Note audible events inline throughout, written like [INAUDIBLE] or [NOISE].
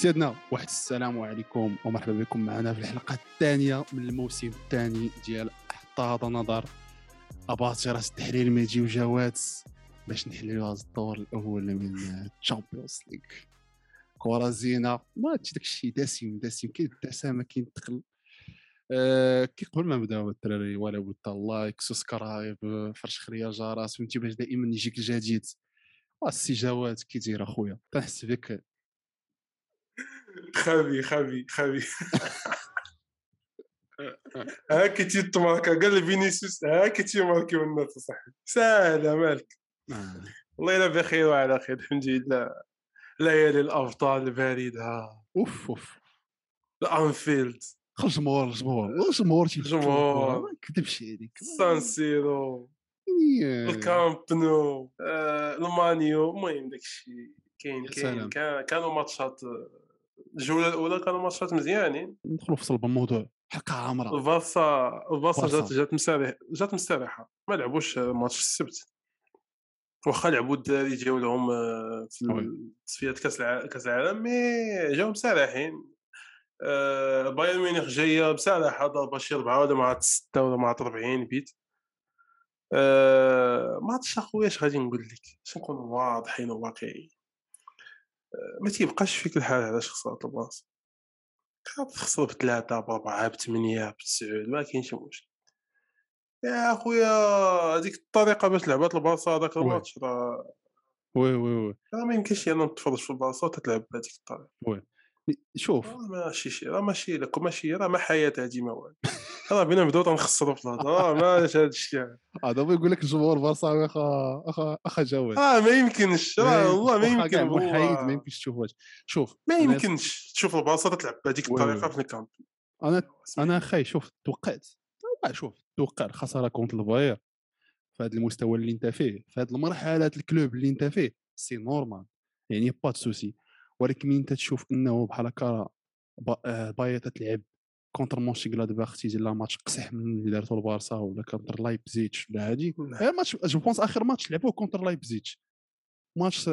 سيدنا واحد السلام عليكم ومرحبا بكم معنا في الحلقة الثانية من الموسم الثاني ديال احطاط نظر. أباطرة ما يجيو جوات باش نحللوا هذا الدور الأول من ال Champions League كره زينة ما هادشي داكشي دسم دسم كاين الدسامة كاين الثقل آه كي قبل ما نبداو الدراري ولا بد like subscribe فرش خريه جرس فهمتي باش دائما يجيك الجديد. السي جواد كي داير أخويا؟ تنحس بك خابي خابي خابي هاك تي تماركا قال لي فينيسيوس هاك تي ماركي الناس صاحبي سهله مالك. والله الا بخير وعلى خير الحمد لله ليالي الابطال البارده اوف اوف الانفيلد الجمهور الجمهور تي الجمهور. ما كذبش عليك سان سيرو الكامب نو. آه، المانيو المهم داكشي. كاين كاين. كانوا ماتشات آه، الجولة الأولى كانوا ماتشات مزيانين. ندخلوا في صلب الموضوع. حلقة عامرة. البارسا بارسا. جات جات مستريح جات مستريحة. ما لعبوش ماتش السبت. واخا لعبوا الدراري جاو لهم آه، في. تصفيات كأس الع- كأس العالم mais جاو مسارحين آه، بايرن ميونخ جاية مسارحه ضربة شي اربعه ولا مع ستة ولا مع 40 بيت. آه، ماتش أخويا اش غادي نقول لك؟ باش نكونوا واضحين وواقعيين؟ ما تيبقاش فيك الحال خسرت البارسا كانت تخسر بثلاثة بأربعة بثمانية بتسعود ما كاينش مشكل. يا خويا هذيك الطريقة باش لعبات البارسا هذاك oui. الماتش راه oui oui oui. راه ما يمكنش أنا نتفرج في البارسا وتتلعب بهذيك الطريقة. شوف. راه ماشي شي راه ماشي لك ماشي راه ما حياة هادي ما والو. راه بينا نبداو تنخسروا في الهضرة راه ماش هاد الشيء هذا هو يقول لك الجمهور فرنساوي أخا أخا أخا جواد. راه ما يمكنش. راه والله ما يمكن والله. ما يمكنش تشوف هادشي شوف ما يمكنش تشوف البارسا تلعب بهذيك وي. في الكامب أنا أنا أخي شوف توقعت توقع شوف توقع الخساره كونت الباير في هذا المستوى اللي أنت فيه في هذه المرحلة الكلوب اللي أنت فيه سي نورمال يعني با سوسي. ولكن من أنت تشوف إنه بحال هكا آه، باير تتلعب contre مونشنغلادباخ تيجي لا ماتش قصيح من اللي دارتو البارسا ولا contre لايبزيتش ولا هادي غير match je pense آخر ماتش لعبوه contre لايبزيتش ماتش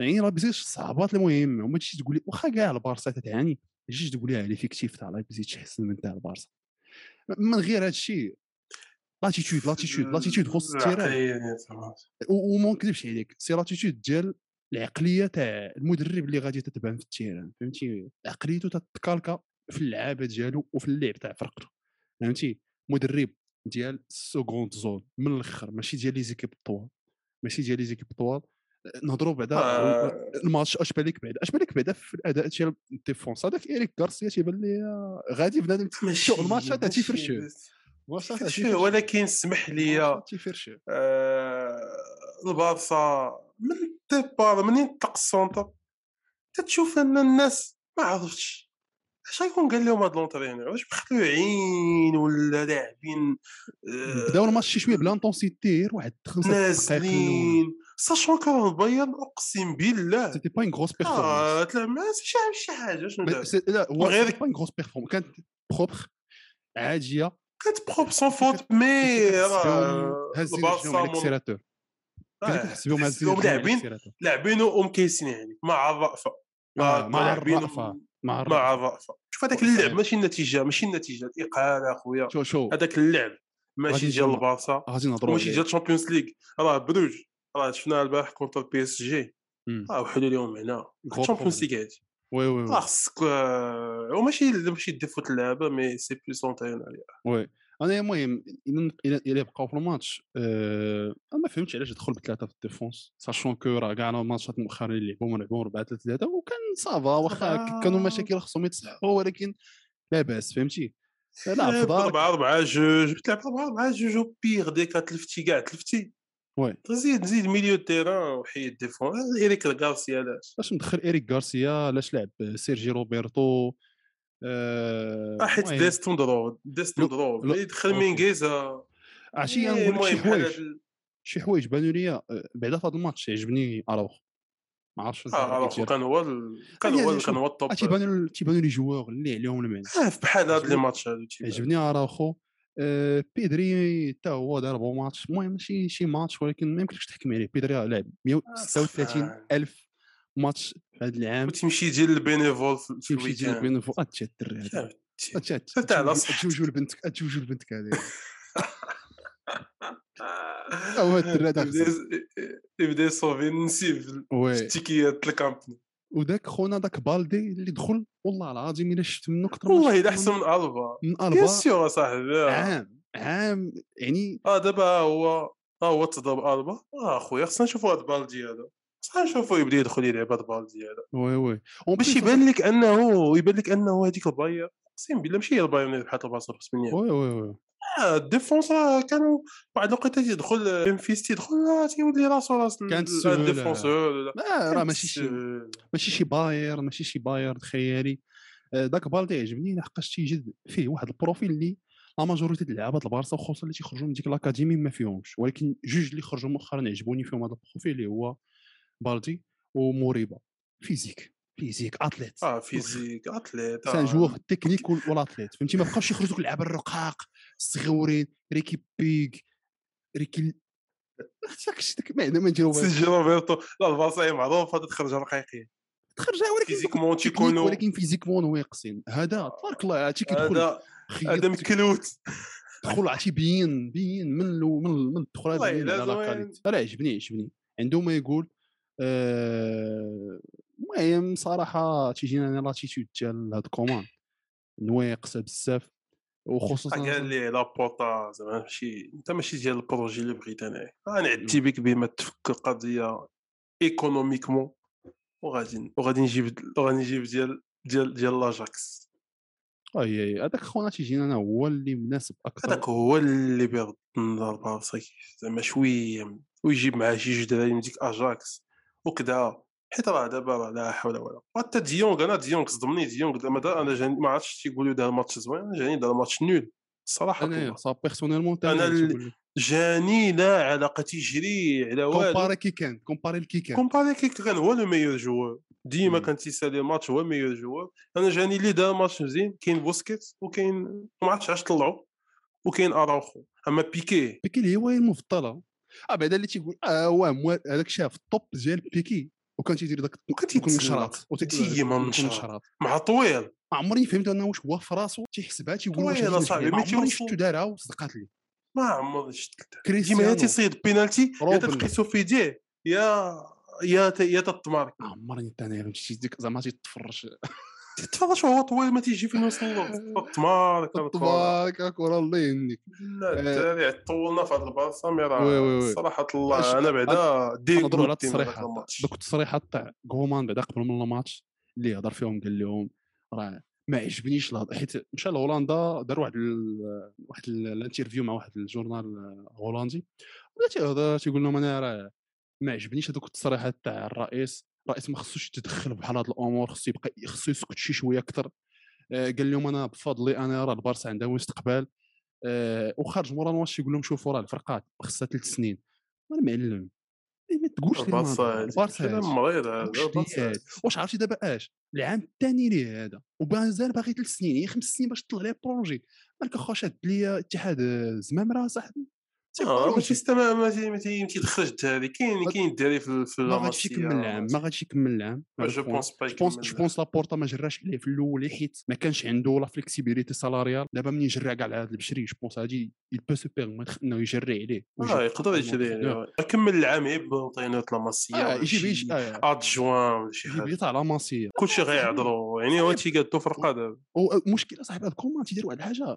يعني لايبزيتش صعبات المهم وما تجيش تقول لي واخا كاع البارسا تتعاني ما تجيش تقول لي على l'effectif تاع لايبزيتش أحسن من تاع البارسا. من غير هذا الشيء l'attitude l'attitude l'attitude خص ال terrain وما نكذبش عليك c'est l'attitude ديال العقلية تاع المدرب اللي غادي تتبان في ال terrain فهمتي؟ عقليته تتكالكا في اللعابة ديالو وفي اللعب تاع فرقته فهمتي؟ مدرب ديال ال seconde zone من الأخر ماشي ديال les équipes طوال ماشي ديال les équipes طوال. نهضروا بعدا آه. الماتش اش بالك بعدا اش بالك بعدا في الأداء ديال ال défense. هذاك إيريك غارسيا تيبان لي غادي بنادم [LAUGHS] شو الماتش هذا تيفرشو. ولكن اسمح لي آه، البارسا من ال départ منين طلق ال centre. تتشوف أن الناس ما عرفتش. أش غيكون قال لهم هاد l'entraîneur واش مخلوعين ولا لاعبين آه، بداو الماتش شي شوية ب l'intensité واحد خمسة نازلين. sachant que البايرن اقسم بالله c'était pas une grosse performance آه تلعب مع شي حاجة شنو لا هو غير- pas une grosse performance كانت propre عاديه كانت بروب سون فوت مي هز على الاكسيراتور آه، على لاعبين لاعبين ومكيسين يعني مع الرأفة آه، مع لاعبين الرأفة. مع مع الرأفة. الرأفة شوف هذاك. اللعب ماشي النتيجة ماشي النتيجة الإقالة أخويا شو شو هذاك اللعب ماشي ديال البارسا ماشي. ديال الشامبيونز ليغ راه بروج راه شفنا البارح كونتر بي اس جي. راه وحلوا اليوم هنا الشامبيونز. ليغ هادي وي وي وي. آه، وماشي ماشي défaut اللعابة mais c'est plus l'entraîneur oui أنا المهم الا إلا بقاو في الماتش أنا ما فهمتش علاش دخل بثلاثة في ال défense sachant que راه كاع الماتشات المؤخرين اللي لعبوا لعبوا 4 3 3 وكان ça va واخا. كانوا مشاكل خصهم يتصحوا ولكن لا بأس فهمتي؟ لا في دارك 4 4 جوج بتلعب 4 4 جوج au pire ديك تلفتي كاع تلفتي oui. زيد زيد milieu terrain وحيد défense ايريك غارسيا لاش باش مدخل ايريك غارسيا علاش لعب سيرجي روبرتو؟ حيت المهم، ديست en droit ديست en droit لو- يدخل OK. مينغيزا عرفتي إيه، نقول شي حوايج. شي حوايج بانوا لي آه، بعدا في هذا الماتش عجبني اراوخو ما عرفتش آه كان هو كان هو كان هو ال top تيبانوا تيبانوا les joueurs اللي عليهم المعنى [LAUGHS] آه، بحال هاد les matchs هادو. عجبني اراوخو آه بيدري حتى هو دار bon match. المهم ماشي شي ماتش ولكن ما يمكنش تحكم عليه. بيدري لعب 136 سخان. ألف ماتش هذا العام. [LAUGHS] وتمشي ديال البينيفول في تيمشي ديال الويكاند. بين فوق هادشي الدري هذا على صحتك. تجوجو لبنتك تجوجو لبنتك هذه. هو الدري هذا يبدا يصوفي وي. التيكيات الكامبني. وداك خونا داك بالدي اللي دخل والله العظيم إلا شفت منه كثر والله إلا احسن من الفا من بيان البا سيغ اصاحبي عام. عام. يعني آه دابا هو ها هو تضرب البا آه خويا خصنا نشوفوا هاد بالدي هذا. خصنا نشوفوا يبدأ يدخل يلعب هاد بالدي هذا وي وي. اون باش بليس يبان لك أنه يبان لك أنه هذيك الباير أقسم بالله ماشي هي الباير اللي بحال الباصه في سمينيا وي وي وي. آه، الديفونس كانوا بعض الوقيته تيدخل ممفيس تيدخل تيولي راسو راس كانت. الديفونسور ولا لا راه ماشي شي. ماشي شي باير ماشي شي باير خيالي آه، داك بالدي عجبني لحقاش تيجد فيه واحد البروفيل اللي la majorité د اللعابه د البارسا وخصوصا اللي تيخرجوا من ديك الاكاديمي ما فيهمش. ولكن جوج اللي خرجوا مؤخرا عجبوني فيهم هذا ال profil اللي هو وموريبا. physique physique athlète آه physique athlète سان في التكنيك وال- وال athlète فهمتي؟ ما بقاوش يخرجوا دوك اللعابه الرقاق الصغيورين ريكي بيغ ريكي ما ما نديرو سيرجي روبرتو لا البارسا معروف هذا تخرج رقيقين. تخرج ولكن physiquement technique تيكونوا ولكن فيزيكمون واقصين هذا تبارك الله عرفتي كيدخل هذا هذا مكلوت. دخل عرفتي بين بين من من من الدخول لا عجبني عجبني. عنده ما يقول آه، المهم صراحة تيجينا أنا لاتيتود ديال هاد كومان نواقصه بزاف وخصوصا قال لي لابورتا زعما ماشي أنت ماشي ديال البروجي اللي بغيت أنا. أنا عدتي بك بما تفك القضية économiquement وغادي وغادي نجيب وغادي نجيب ديال ديال ديال لاجاكس أي أي هذاك خونا تيجينا أنا هو اللي مناسب أكثر. هذاك هو اللي بيرد النظر بارسا زعما شوية ويجيب معاه شي جوج دراري من ديك اجاكس وكذا حيت راه دابا راه لا حول ولا قوة. حتى ديونغ أنا ديونغ صدمني ديونغ زعما دا- أنا جاني ما عرفتش تيقولوا دار ماتش زوين. أنا جاني دار match nul. الصراحه أنا. ça personnellement ال- جاني لا علاقة تيجري على والو. comparé كي كان كومباري الكي كان كومباري كي كان هو لو ميور جوور ديما. كان تيسالي الماتش هو الميور جوور أنا جاني اللي دار ماتش مزيان. كاين بوسكيت وكاين ما عرفتش علاش طلعوا. وكاين أراوخو. أما بيكي. بيكي اللي هو المفضلة. بعدا اللي تيقول آه هو هذاك شاف الطوب ديال بيكي وكان تيدير داك وكان تيتسلق. وتيدير تيما. النشرات مع طويل ما عمرني فهمت انه واش هو في راسو تيحسبها تيقول واش طويل ما عمرني. شفتو دارها وصدقات لي ما عمرني شفت ديما كريستيانو يا تيصيد بينالتي يا روبن. تفقيسو في يديه يا يا يا تطمارك ما عمرني حتى أنا فهمتي ديك زعما تيتفرج تتفرج هو طويل ما تيجي في نص تطمارك تبارك كره الله يهنيك. لا الدراري طولنا في هذا البلاصه. راه صراحة الله أنا بعدا نهضروا على التصريحات دوك التصريحات تاع كومان بعدا قبل من الماتش اللي هضر فيهم قال لهم راه ما عجبنيش الهض- حيت مشى لهولندا دار واحد ال- واحد ال- ال interview مع واحد ال journal هولندي. بدا تيهضر تيقول لهم أنا راه ما عجبنيش هذوك التصريحات تاع الرئيس الرئيس ما خصوش يتدخل بحال هاد الأمور خصو يبقى خصو يسكت شي شوية أكثر. آه، قال لهم أنا بفضلي أنا راه البارسا عندها مستقبل. آه، وخارج مورا الماتش يقول لهم شوفوا راه الفرقات خصها ثلاث سنين. أنا معلم ما تقولش البارسا. مريض هذا؟ واش عرفتي دابا اش؟ العام الثاني ليه هذا. ومازال باغي ثلاث سنين. يعني خمس سنين باش طلع ليه projet. مالك اخا شاد لي اتحاد الزمامره صاحبي. آه ماشي système ما تي- ما تي- ما تيدخلش الدراري كاين كاين الدراري في ما غاديش يكمل العام ما غاديش يكمل العام je. pense pas je pense لابورتا ما جراش عليه في الأول حيت ما كانش عنده la flexibilité salariale دابا منين جرى كاع هذا البشري؟ je pense هادي il peut se permettre إنه يجري عليه. آه يقدر يجري يعني. كمل العام يب نعطينات لا ماسيه ولا يجيب آه، ادجوان شي يجيب حاجة. تاع لا ماسيه كلشي غيعذروا يعني هو تيقادو فرقه دابا ومشكله صاحبي هاد كومان تيدير واحد الحاجة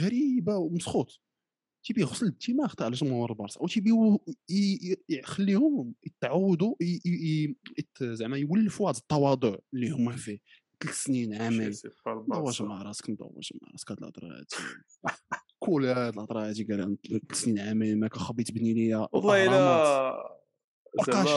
غريبة ومسخوط. تيبي يغسل الدماغ تاع جمهور البارسا وتيبي يخليهم يتعودوا زعما يولفوا هذا التواضع اللي هما فيه ثلاث سنين [LAUGHS] عامين البارسا. مع راسك ندوج مع راسك هاد الهضره هادي [LAUGHS] كول هاد الهضره هادي قال ثلاث سنين عامين ما خبي تبني ليا والله. إلا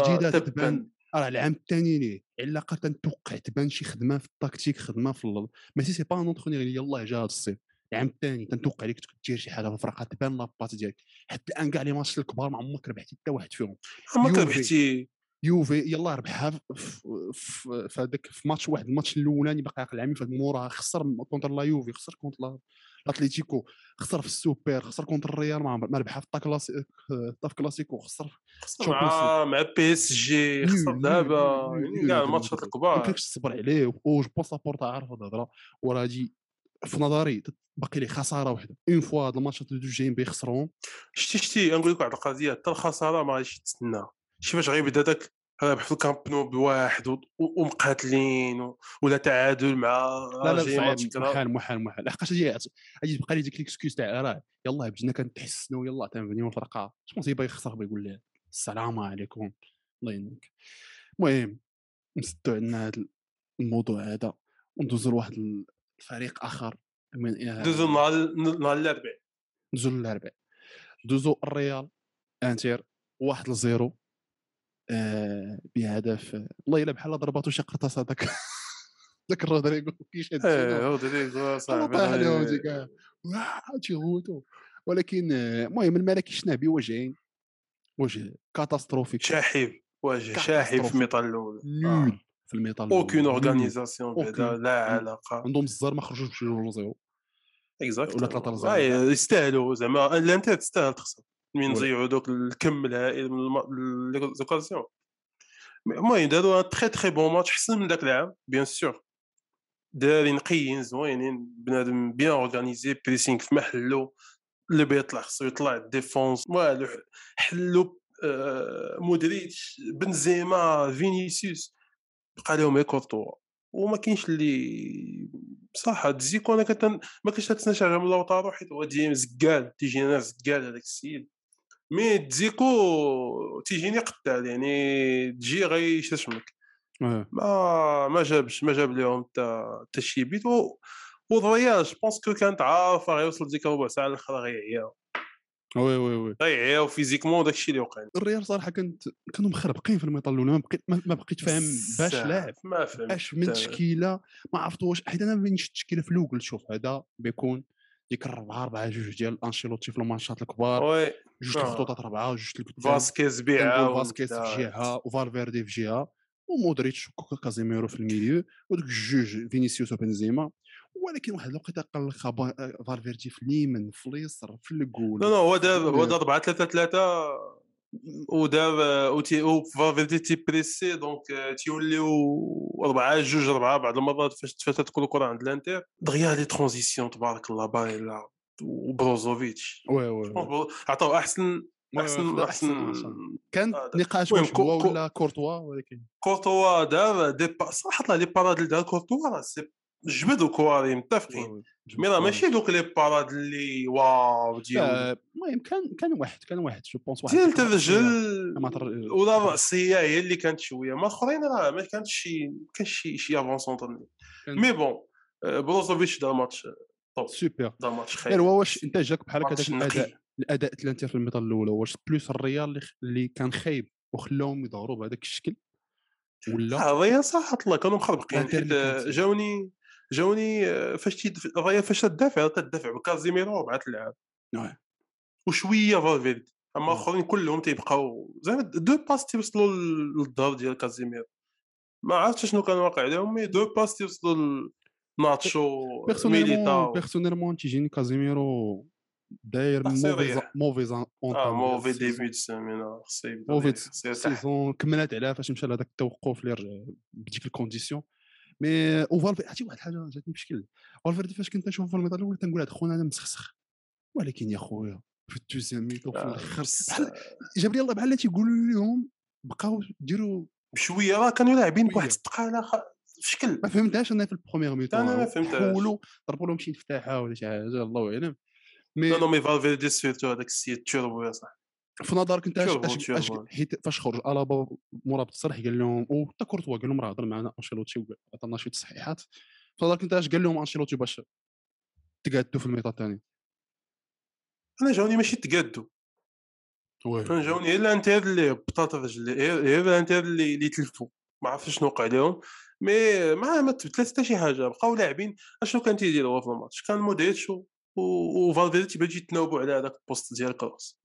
جديدة تبان. راه العام الثاني ليه علاقه تنتوقع تبان شي خدمة في التكتيك خدمة في ال- ماشي c'est pas un entraîneur يلاه جا هاد الصيف العام الثاني تنتوقع عليك دير شي حاجة في الفرقة تبان la patte ديالك. حتى الان كاع les matchs الكبار ما عمرك ربحتي حتى واحد فيهم. ما يوفي. كربحتي يوفي يلا ربحها في- هذاك في ماتش واحد الماتش الأولاني باقي عاقل العامين في موراها خسر contre la يوفي خسر contre l'Atlético خسر في السوبر خسر contre الريال ما ما ربحها في الطاكلاسي في كلاسيكو خسر خسر مع مع PSG خسر دابا يعني كاع الماتشات الكبار. ما كانش تصبر عليه و je pense لابورتا عارف هاد الهضرة وراه هادي في نظري باقي لي خسارة وحدة. une fois هاد الماتشات اللي دوز جايين بيخسرون. شتي شتي نقول لك واحد القضية حتى الخسارة ما غاديش تستنى شي فاش غيبدا داك رابح في الكامب نو بواحد ومقاتلين ولا تعادل مع لا لا محال محال محال. لحقاش غادي غادي تبقى لي ديك l'excuse تاع راه يلاه بدينا كنتحسنوا يلاه تنبنيو الفرقه شكون تيبغي يخسر يقول ليه السلام عليكم. الله ينك المهم نسدو عندنا هذا الموضوع هذا وندوزو لواحد الفريق آخر من دوزو نهار نهار الاربعاء ندوزو للاربعاء دوزو الريال انتر واحد ل zéro آه بهدف والله الا بحال ضرباتو شي قرطاس هذاك [LAUGHS] ذاك رودريغو كيشد إيه رودريغو صاحبي. طاح ديك تيغوتو. ولكن آه، المهم الملكي شفنا به وجهين وجه catastrophique. شاحب وجه شاحب في ال mi-temps الأول nul. في ال mi-temps aucune organisation لا علاقة. عندهم الزهر ما خرجوش بشي جوج zéro. exact ولا ثلاثة zéro. يستاهلوا زعما. الانتر تستاهل تخسر. من ضيعوا دوك الكم الهائل من les occasions المهم داروا très très bon match احسن من ذاك العام bien sûr دارين نقيين زوينين بنادم bien organisés pressing في محلو اللي بيطلع خصو يطلع ال défense والو حلو مودريتش بنزيما فينيسيوس بقى لهم غير كورتوا وما كاينش اللي بصح هاد الزيكو أنا كنت ما كنتش تنشجع من لوطارو حيت هو ديما زكال تيجينا زكال هذاك السيد. mais دزيكو تيجيني قتال يعني تجي غيشتمك ما ما جابش ما جاب لهم حتى حتى شي بيت والريال je pense que كانت عارفة غيوصل ديك ربع ساعه الاخرى غيعيا oui oui oui. غيعياو physiquement داك الشيء اللي وقع. الريال صراحة كنت كانوا مخربقين في ال mi-temps الأولى ما بقيت ما بقيت فاهم باش لاعب. ما فهمت اش من تشكيلة ما عرفت واش حيت أنا ملي التشكيله في الأول؟ شوف هذا بيكون ديك الربعه أربعة جوج ديال أنشيلوتي في الماتشات الكبار. oui جوج الخطوطات اربعه وجوج فاسكيز بيعه فاسكيز في جهة وفالفيردي في جهة ومودريتش وكازيميرو في ال milieu ودوك الجوج فينيسيوس وبنزيما. ولكن واحد الوقيته قال لك فالفيردي في اليمين في اليسر في الجول لا لا هو دار هو دار 4 3 3 ودار فالفيردي تي presser donc تيوليو 4 جوج 4 بعض المرات فاش تفاتت كل كره عند الانتر. دغيا les transitions تبارك الله باريلا وبروزوفيتش oui oui عطاو أحسن أحسن أحسن كان نقاش واش هو ولا كورتوا ولكن كورتوا دار des صراحة les parades دار كورتوا سي جبد وكواري متفقين. mais راه ماشي دوك les parades اللي واو ديال المهم كان كان واحد كان واحد je pense واحد. ديال الرجل ولا الراسيه هي اللي كانت شوية. ما الاخرين راه ما كانش شي كان شي شي افونسون mais bon بروزوفيتش دار ماتش top super دار ماتش خير. هو واش انت جاك بحال هكا الأداء الأداء الانتر في ال mi-temps الاولى واش plus الريال اللي كان خايب وخلاهم يظهروا بهذاك الشكل؟ ولا؟ الريال صح الله كانوا مخربقين. حيت جاوني جاوني فاش تي الريال فاش تدافع تدافع بكازيميرو اربعه اللعاب وشوية فالفيردي أما الاخرين كلهم تيبقاو زعما deux passes تيوصلوا للظهر ديال كازيميرو. ما عرفتش شنو كان واقع عليهم mais deux passes تيوصلوا ناتشو ميليتا personnellement تيجيني كازيميرو داير mauvais mauvais آه mauvais début de semaine خصو mauvaise saison كملات عليها فاش مشى لهذاك التوقف اللي رجع بديك ال condition. mais وفالفيردي عرفتي واحد الحاجة جاتني بشكل فالفيردي فاش كنت نشوف في ال mi-temps الأول تنقول هذا خونا أنا مسخسخ. ولكن يا خويا في ال deuxième mi-temps في الآخر بحال جاب لي الله بحال تيقول لهم بقاو ديروا بشوية راه كانوا لاعبين بواحد الثقاله في شكل ما فهمتهاش أنا في ال première mi-temps أنا ما فهمتهاش. حولوا ضربوا لهم شي مفتاحه ولا شي حاجة الله اعلم mais non mais فالفيردي surtout هذاك السيد تشوربو يا صاحبي. في نظرك أنت اش اش حيت فاش خرج؟ الابا مرابط التصريح قال لهم وحتى كورتوا قال لهم راه هضر معنا أنشيلوتي وعطانا شي تصحيحات. في نظرك أنت اش قال لهم أنشيلوتي باش تقادوا في ال mi-temps الثاني أنا جاوني ماشي تقادوا أنا جاوني غير الانتر اللي هبطات الرجل غير الانتر اللي اللي تلفوا ما عرفتش شنو وقع لهم. mais ما ما تبدلات حتى شي حاجة بقاو لاعبين. أشنو كان تيدير هو في الماتش؟ كان مودريتش وفالفيردي تيبان يتناوبوا على هذاك ال poste ديال كروس.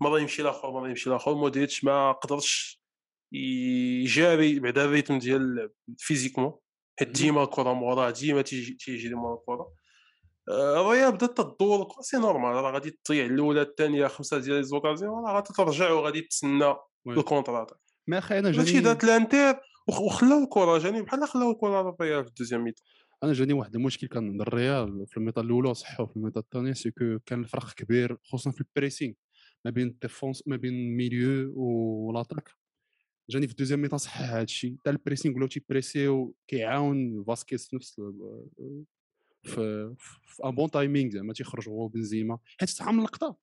مره يمشي لاخر مره يمشي لاخر. مودريتش ما قدرش يجاري بعدا ال rythme ديال physiquement. حيت ديما الكرة موراه ديما تيجي تيجري مورا الكرة. آه، الريال بدات تدور c'est normal. راه غادي تضيع الأولى الثانية خمسة ديال les occasions راه غادي ترجع وغادي تسنى. ال contre ما أخي أنا جاني دارت الانتر وخ- وخلاو الكرة. جاني بحال خلاو الكرة للريال في ال deuxième mi-temps أنا جاني واحد المشكل كان عند الريال في ال mi-temps الأولى وصحوا في ال mi-temps الثانية c'est que كان الفرق كبير خصوصا في ال pressing. ما بين ال défense ما بين ال milieu وال attaque جاني في ال deuxième mi-temps صح هذا الشيء حتى ال pressing ولاو تيبريسيو كيعاون فاسكيز في نفس في في en bon timing زعما تيخرج هو بنزيما. حيت شحال من لقطة.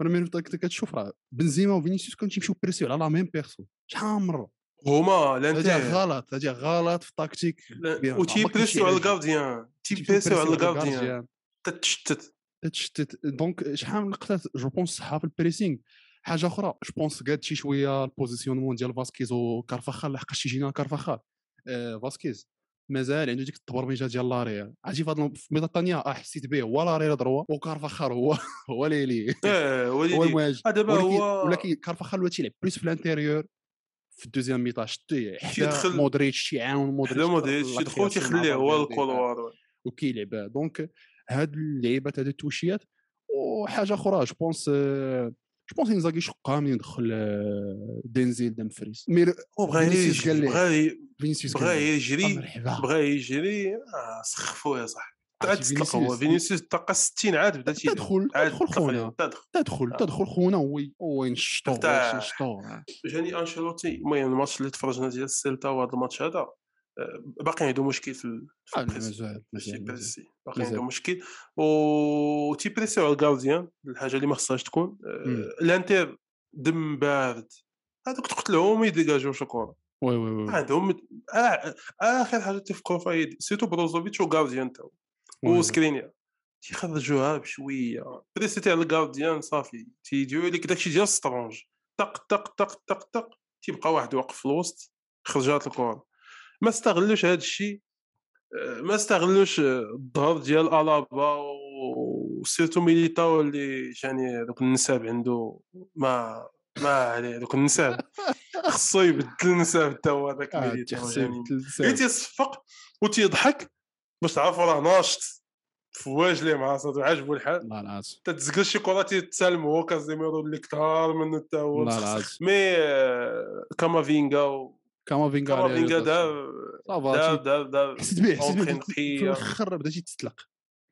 أنا كتشوف راه بنزيما وفينيسيوس كانوا تيمشيو بريسيو على la même personne. شحال من مرة. هما الانتر غلط هذا غلط في التكتيك. وتيبريسيو على ال gardien تيبريسيو على ال gardien تتشتت. تتشتت دونك شحال من لقطات جو بونس صحاب في البريسينغ حاجة أخرى جو بونس قاد شي شوية البوزيسيونمون ديال فاسكيز وكارفاخال لحقاش تيجينا كارفاخال آه فاسكيز مازال عنده ديك التبرميجه ديال لاريال عرفتي في الميطه الثانية آه حسيت به هو لاريال دروا وكارفاخال هو هو ليلي آه هو المهاجم آه، دابا هو ولكن كارفاخال ولا تيلعب بلوس في الانتيريور في الدوزيام ميطا شتي حدا تيدخل- مودريتش تيعاون حدا مودريتش مودريتش في يدخل لا تيخليه هو. الكولوار وكيلعب دونك هاد اللعيبات هاد التوشيات. وحاجة أخرى جو بونس جو بونس انزاكي شقها من يدخل دينزيل قال يجري ليه. بغى فينيسيوس ليه، يجري بغى يجري آه سخفوه يا صاحبي. عاد تطلق هو فينيسيوس؟ الدقه 60 عاد بدا تيدخل تدخل تدخل خونا. تدخل. تدخل آه. تدخل خونا وي وين شطو تفتح. شطو جاني أنشيلوتي. المهم الماتش اللي تفرجنا ديال السيلتا وهذا الماتش هذا. باقي عنده مشكل في آه،. تيبريسي باقي. عنده مشكل. و تيبريسيو على ال gardien الحاجة اللي ما خصهاش تكون. آه،. الانتر دم بارد. هذوك تقتلهم وما يديكاجيوش الكره oui oui oui عندهم آه، آخر حاجة تفكروا فيها هي surtout بروزوفيتش و gardien تا هو. oui. وسكرينيا. تيخرجوها بشوية. بريسيتي على ال gardien صافي. تيديروا لك داكشي ديال السترونج طق طق طق طق طق. تيبقى واحد واقف في الوسط. خرجات الكره ما استغلوش هذا الشيء آه، ما استغلوش آه، الظهر ديال ألابا وسيرتو ميليتاو اللي يعني دوك النساب عنده ما ما عليه دوك النساب [LAUGHS] خصو يبدل النساب حتى هو هذاك آه، ميليتاو يعني. تيصفق وتيضحك باش تعرفوا راه ناشط في واجلي مع صوتو عاجبو الحال. الله العظيم تتزقل شي كرة تتسالم هو كازيميرو اللي كثار منه حتى هو. mais كامافينغا كامافينغا كامافينغا دار شي- دار دار حسيت به حسيت به في. الآخر بدا تيتسلق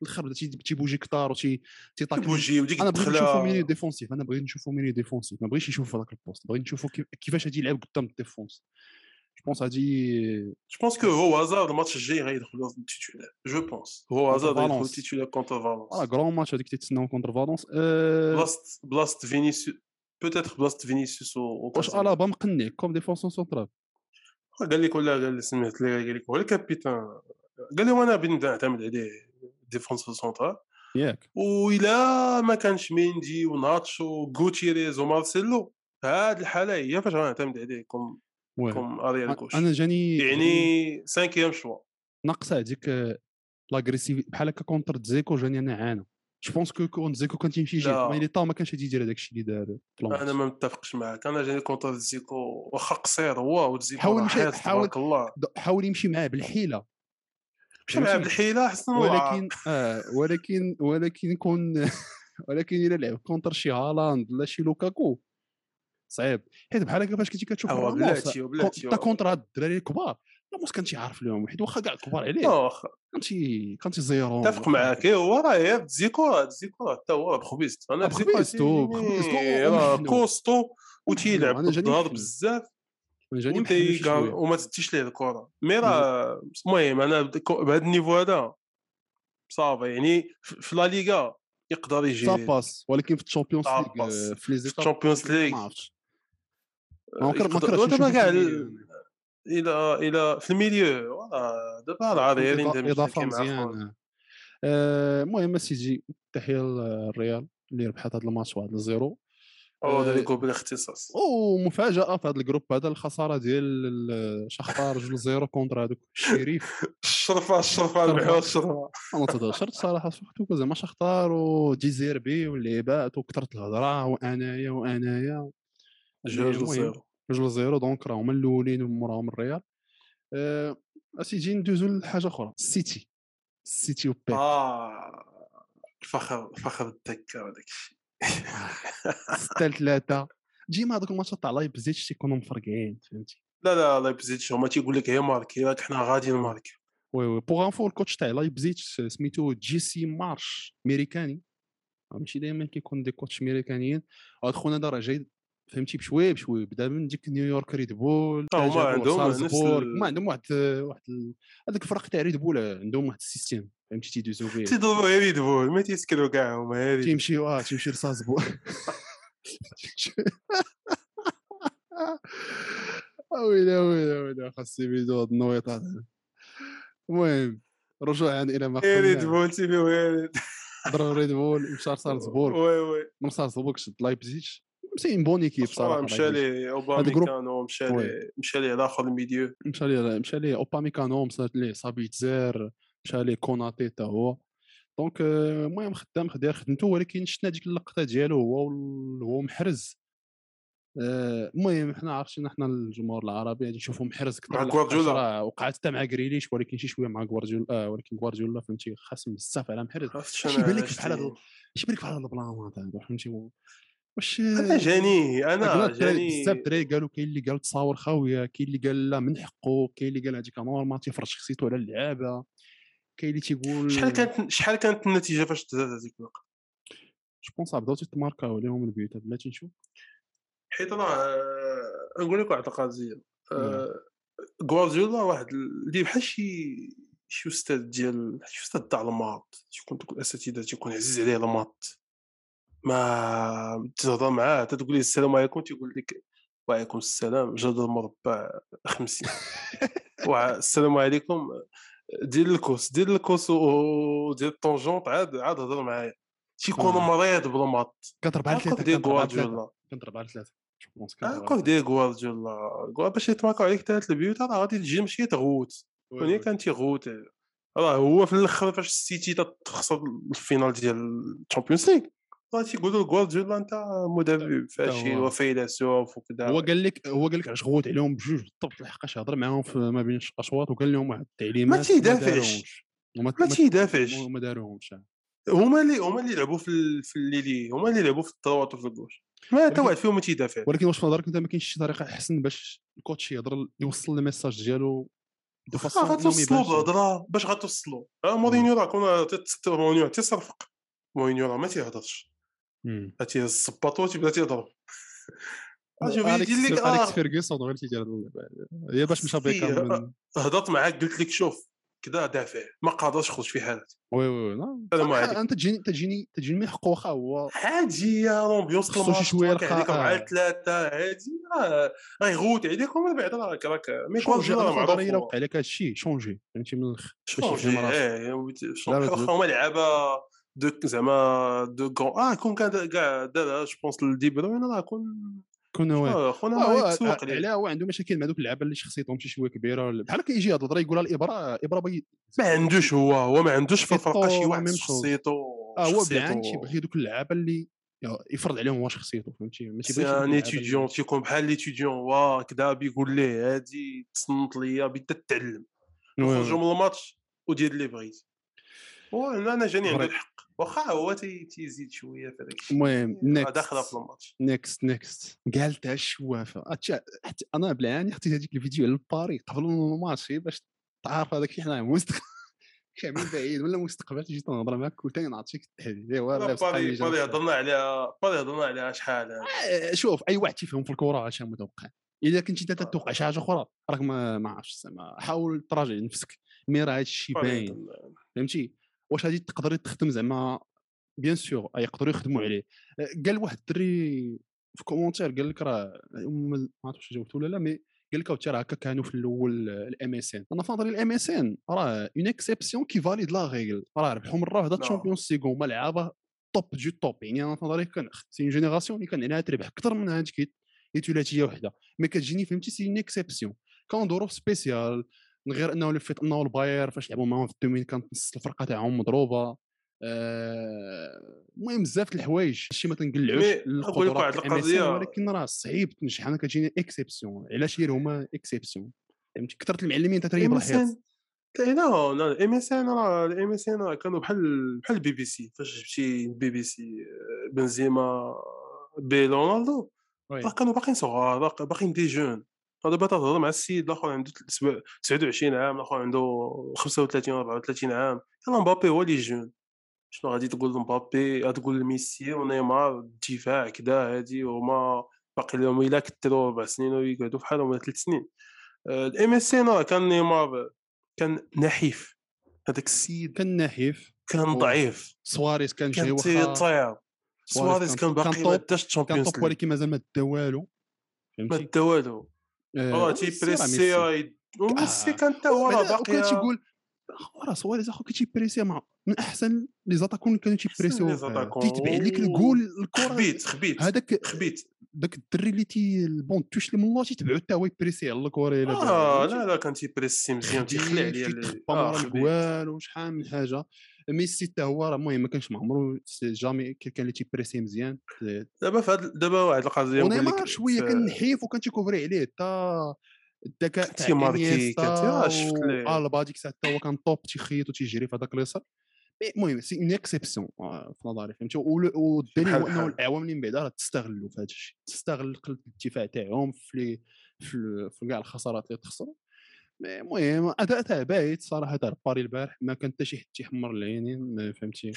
الآخر بدا تي- تيبوجي كثار وتي تيطاك بوجي وديك أنا بغيت نشوفو milieu défensif. أنا بغيت نشوفو milieu défensif. ما بغيتش نشوفو هذاك ال poste. بغيت نشوفو كيف- كيفاش غادي يلعب قدام ال défense. je pense غادي je pense que هو هازارد الماتش الجاي غيدخل titulaire je pense هو هازارد غيدخل فالونس. titulaire contre آه فالونس grand match هذيك تيتسناو contre فالونس بلاصه بلاصه فينيسيوس peut-être بلاصه فينيسيوس واش. الابا مقنع comme défenseur central قال لك ولا قال لي سمعت لي قال لك هو ال capitaine قال لي وأنا بنبدا نعتمد عليه défenseur central ياك. وإلا ما كانش ميندي وناتشو وغوتيريز ومارسيلو هاد الحالة هي فاش غنعتمد عليه comme comme arrière gauche أنا جاني يعني cinquième choix ناقصة هذيك l'agressif بحال هكا contre دزيكو جاني أنا عانى je pense كو كون تزيكو كان تيمشي يجي لي طا ما كانش غادي يدير هذاك الشيء اللي دار أنا. ما متفقش معاك. أنا جاني contre زيكو واخا قصير هو وزيكو حاول مشي- حارس حاول- الله. حاول يمشي معاه بالحيلة. مشى معاه؟ بالحيلة حسن ولكن آه ولكن ولكن يكون [LAUGHS] ولكن إلا لعب contre شي هالاند ولا شي لوكاكو. صعيب. حيت بحال هكا فاش كنتي كتشوف بلاتي وبلاتي حتى contre هاد الدراري الكبار. راموس كان تيعرف لهم حيت واخا كاع كبار عليه. واخا كان تي كان تيزيرهم أتفق معاك. إيه، هو راه غير زيكو راه زيكو راه حتى هو بخبيزت أنا بزيكو بخبيزتو- بخبيزتو. costaud وتيلعب بالظهر. بزاف. وأنت. وما تديش ليه الكرة. mais راه المهم أنا بهذا ال niveau هذا صافي. يعني في لا ليغا يقدر يجي ça passe ولكن في الشامبيونز ليغ. آه، في لي الشامبيونز ليغ. ما عرفتش ما كاع ال- ال milieu. إلى إلى في ال milieu voilà دابا إضا- دابا إضافة. مزيانة. آه، المهم سيدي تحية للريال اللي ربحت هذا الماتش واحد ل zéro. هو هذا آه، اللي يقول بالاختصاص. ومفاجاه في هذا ال groupe هذا الخسارة ديال ال- شختار جوج zéro contre هذوك الشريف. [LAUGHS] الشرفة الشرفة البحور الشرفة. أنا تهضرت صراحة surtout زعما شختار وديزيربي واللعيبات وكثرت الهضرة وأنايا وأنايا. جوج المهم، zéro جوج zéro donc راهم هما الأولين وموراهم الريال. أه اسيدي ندوزو لحاجة أخرى السيتي السيتي وبيب آه الفخر فخر الدكة وداك الشيء. 6 3 ديما هذوك الماتشات تاع لايبزيتش تيكونوا مفرقعين فهمتي؟ لا لا لايبزيتش هما تيقول لك هي marquer راك حنا غادي نماركي oui oui. pour info ال coach تاع لايبزيتش سميتو جيسي مارش ميريكاني. ماشي دائما كيكون des coachs ميريكانيين. هذا خونا هذا راه جاي فهمتي بشويه بشويه بدا من ديك نيويورك ريد بول آه، هما عندهم سالزبورغ. ما عندهم واحد واحد هذاك الفرق تاع ريد بول عندهم واحد ال système. فهمتي تيدوزو به تيضربوا غير ريد بول ما تيسكنوا كاع هما ريد تيمشي آه تيمشي لسالزبورغ [LAUGHS] ويلي ويلي ويلي خاص يبيدو هاد النويطات المهم رجوعا إلى ما غير ريد قلنا. بول ريد ضرب ريد بول مشى لسالزبورغ [LAUGHS] oui oui. من سالزبورغ شد لايبزيتش mais c'est une bonne équipe صراحة مشى. لي اوباميكانو مشى. لي مشى لي الآخر الميديو مشى ليه مشى ليه اوباميكانو مشى ليه سابيتزير مشى ليه كوناتي حتى هو. donc آه، المهم خدام خدام خدمته ولكن شفنا ديك اللقطة ديالو هو هو محرز. آه، المهم حنا عارفين حنا الجمهور العربي غادي نشوفوا محرز مع غوارديولا. وقعت حتى مع غريليش ولكن شي شوية مع غوارديولا. آه ولكن غوارديولا فهمتي خاصم بزاف على محرز. عرفت اش شنو يبان لك علاش بحال هاد تي- ال- اش يبان لك بحال هادو فهمتي؟ واش أنا جاني أنا الدراري- جاني. بزاف دراري قالوا كاين اللي قال تصاور خاويه كاين اللي قال لا من حقه كاين اللي قال هذيك normal تيفرج شخصيته على اللعابة. كاين اللي تيقول شحال كانت شحال كانت النتيجة فاش تزاد هذيك الوقت؟ je pense بداو تيتماركاو عليهم البيوت بلاتي نشوف. حيت راه نقول لك واحد القضية. آه، غوارديولا واحد اللي بحال شي شي أستاذ ديال شي أستاذ تاع ال maths تيكون دوك الاساتذه تيكون عزيز عليه ال maths. ما تهضر معاه تتقول ليه السلام عليكم تيقول لك وعليكم السلام جدول مربع 50 وع- السلام عليكم دير ال cos دير ال cos ودير ال tangente عاد عاد هضر معايا. تيكون. مريض ب ال maths كانت 4 هاكا 3 دير كانت 4 3 غوارديولا. كانت 4 3 je pense كانت هاكا 4 دير غوارديولا. غوا- باش يتماكاو عليك ثلاث البيوت راه غادي تجي ماشي تغوت. هوني كان تيغوت راه هو في الآخر فاش السيتي تخسر ال finale ديال الشامبيونز ليغ راه تيقولوا لغوارديولا أنت مدرب فاشل هو. وفيلسوف وكذا هو قال لك هو قال لك علاش غوت عليهم بجوج بالضبط لحقاش هضر معاهم في ما بين الاشواط وقال لهم واحد التعليمات ما تيدافعش. ما تيدافعش. وما داروهمش. هما اللي هما اللي لعبوا في في الليلي هما اللي لعبوا في ال droite وفي ال gauche ما حتى واحد فيهم ما تيدافع. ولكن واش في نظرك أنت ما كاينش شي طريقة أحسن باش ال coach يهضر يوصل ال message ديالو de façon ما غتوصلوا. بهضره باش غتوصلوا راه مورينيو راه كون تيصرفق مورينيو راه ما تيهضرش. مم. هاتي الصباطو تيبدا تيضرب شوف يدير لك أليكس آه. فيرغسون غير تيدير. هي باش مشى بيكام من هضرت معاك قلت لك شوف كذا دافع. ما قادرش يخرج في حالات oui oui oui. السلام صراحة عليكم. أنت تجيني تجيني تجيني من حقه واخا هو عادي يا l'ambiance خصو شي تراك يلقى- عليك آه. مع ثلاثة عادي. راه راه يغوت عليك ومن بعد راك راك مي شونجي راه أنا الا وقع عليك هادشي شونجي. فهمتي من الآخر شونجي لا، واخا هما لعابة. دو زعما دو كون آه كون كان كاع دار جو بونس لدي بروين راه كون كون آه، خونا هو ما يتسوق علاه هو عنده مشاكل مع دوك اللعابه اللي شخصيتهم شي شوية كبيرة. بحال كيجي هاد الهضره يقول لها الإبرة إبرة بغي ما عندوش هو هو ما عندوش في الفرقه شي واحد. شخصيته آه هو شخصيته- بالعكس يبغي دوك اللعابه اللي يفرض عليهم هو شخصيته فهمتي؟ ما تيبغيش un étudiant تيكون بحال l'étudiant وا كدا بيقول ليه هادي تصنت ليا بدا تتعلم. oui oui. خرجوا من الماتش ودير اللي بغيت. هو أنا جاني عنده. الحق. واخا هو تي- تيزيد شوية في هذاك المهم next. داخله في الماتش. next next قالتها الشوافه حتى أنا بالعاني خديت هذيك الفيديو على الباري قبل الماتش باش تعرف هذاك الشيء حنا مستقبل [LAUGHS] كامل بعيد ولا مستقبل جيت نهضر معاك وثاني نعطيك التحديد ايوا باري باري. هضرنا عليها باري هضرنا عليها شحال. آه، شوف أي واحد تيفهم في الكرة اش متوقع. إذا كنتي أنت تتوقع شي حاجة أخرى راك ما عرفتش زعما. حاول تراجع نفسك. mais راه هذا الشيء باري باين فهمتي؟ واش غادي تقدر تخدم زعما bien sûr يقدروا يخدموا عليه. آه، قال واحد الدري في commentaire قال لك راه ما عرفتش جاوبت ولا لا mais قال لك راه هكا كانوا في الأول ال MSN أنا في نظري ال MSN راه une exception qui valide la règle راه ربحوا مره واحدة نعم. Champions League هما لعابه top jeu top يعني أنا في نظري كان c'est une génération اللي كان عليها تربح أكثر من هاد كي هي ثلاثيه وحده. mais كتجيني فهمتي؟ c'est une exception كان ظروف spéciales من غير إنه لفت إنه البايرن فاش لعبوا معاهم في ال demie كانت نص الفرقة تاعهم مضروبة. آه، المهم بزاف د الحوايج. هادشي ما تنقلعوش نقول لك واحد. ولكن راه صعيب تنجح. أنا كتجيني exception علاش غير هما exception فهمتي؟ كثرت المعلمين تتريب الحيط لا لا لا ال MSN راه ال MSN كانوا بحال بحال البي بي سي. فاش جبتي البي بي سي آه، بنزيما بيل رونالدو. راه كانوا باقيين صغار باق- باقيين des jeunes. دابا تهضر مع السيد الآخر عنده تل- سبع- 29 عام الآخر عنده 35 34 عام. يلا مبابي هو اللي jeune شنو غادي تقول مبابي غتقول ميسي ونيمار الدفاع كدا هادي هما باقي لهم إلا كثروا ربع سنين ويقعدوا بحالهم ولا ثلاث سنين. ال MSN كان نيمار كان نحيف. هذاك السيد كان نحيف. كان ضعيف. سواريز كان جاي كان واخا تيطير سواريز كان باقي ما داش كان Champions top ولكن مازال ما دا والو. ما فهمتي دا والو. آه، وميسي راه تيبريسي. راه وميسي آه. كان حتى هو راه باقي تيقول راه سواريز اخو كي تيبريسي مع من أحسن لي زاتاكون كانوا تيبريسيو. تيتبع لك الجول الكرة خبيت خبيت هذاك خبيت داك الدري اللي تي البون توش اللي من الله تيتبعو حتى هو يبريسي على الكره الا آه لا لا كان تيبريسي مزيان تيخلع عليا تيتخبى آه، مورا خبيت. الجوال وشحال من حاجة ميسي حتى هو راه المهم ما كانش ما عمرو سي جامي كان اللي تيبريسي مزيان دابا في هاد دابا واحد القضية ونيمار شوية كان نحيف وكان تيكوفري عليه حتى الذكاء تاع تي- إنيستا آه، شفت. ألبا ديك الساعة حتى هو كان top تيخيط وتيجري في هذاك اليسار المهم c'est une exception في نظري فهمتي وال- والدليل هو إنه. الاعوام اللي من بعد راه تستغلوا في هذا الشيء تستغل قله الدفاع تاعهم في في, كاع الخسارات اللي تخسروا المهم أداء تاع بايت صراحة تاع باري البارح ما كان حتى شي حد تيحمر العينين ما فهمتي؟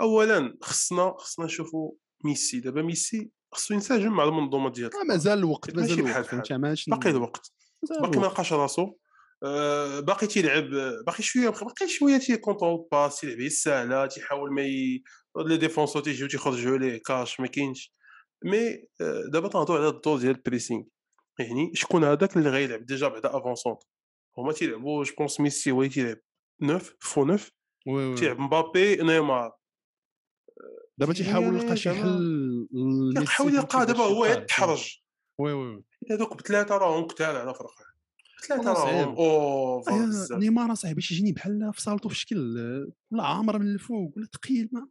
اولا خصنا خصنا نشوفوا ميسي. دابا ميسي خصو ينسجم مع المنظومة ديال آه، مازال الوقت مازال الوقت. فهمتي؟ باقي الوقت. باقي ما. لقاش راسو. آه، باقي تيلعب باقي شوية باقي شوية تيكونترول باس تيلعب هي السهله تيحاول ما ي... لي ديفونسور تيجيو تيخرجوا ليه كاش ما كاينش. مي آه، دابا تنهضروا على الدور ديال البريسينغ. يعني شكون هذاك اللي غيلعب؟ ديجا بعدا أفونسونت. هما تيلعبوا جو بونس ميسي هو اللي تيلعب نوف فو نوف وي وي. تيلعب مبابي نيمار دابا تيحاول يلقى شي حل لميسي يحاول فهمتي يلقى دابا هو. يتحرج وي وي وي هذوك بثلاثه راهم كتار على فرقه ثلاثة. راهم آه، بزاف نيمار صاحبي تيجيني بحال في صالته في شكل آه، ولا عامر من الفوق ولا ثقيل ما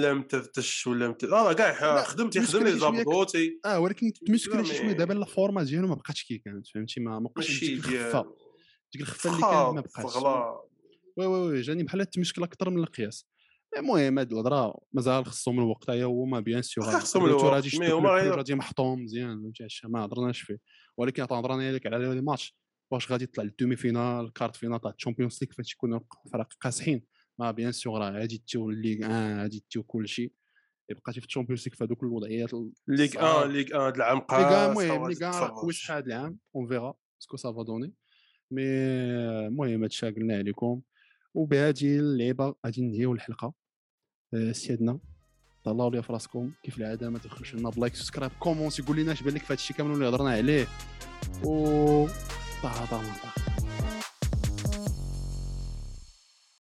لا متفتش ولا مت... آه كاع خدم تيخدم لي شوية زابطو تي آه ولكن لا، شي شوية دابا لا فورما ديالو ما بقاتش كي كانت فهمتي ما بقاش ماشي ديك الخفه اللي كانت ما غلا وي وي وي جاني بحال تمشكل أكثر من القياس. المهم هاد الهضرة مازال خصهم الوقت هي هما بيان سيغ خصهم الوقت. غادي غادي محطوم مزيان فهمتي؟ هادشي ما هضرناش فيه. ولكن تهضرنا لك على لي ماتش. واش غادي يطلع للدومي فينال كارت فينال تاع الشامبيونز ليغ فاش يكونوا فرق قاصحين؟ ما بيان سيغ راه غادي تيو الليغ إن غادي تيو كل شيء. بقيتي في الشامبيونز ليغ في هذوك الوضعيات ليغ صعاب. 1 ليغ 1 هاد العام لي كاع قاس المهم لي كاع كويس شحال هاد العام؟ اون فيغا سكو سافا دوني mais المهم هادشي قلنا عليكم وبهذه اللعيبة غادي ننهيو الحلقة. آه، سيادنا تهلاو ليا في راسكم كيف العادة ما تخرجش لنا بلا like subscribe commentez قول لنا اش بان لك في هادشي كامل اللي هضرنا عليه. و طه طه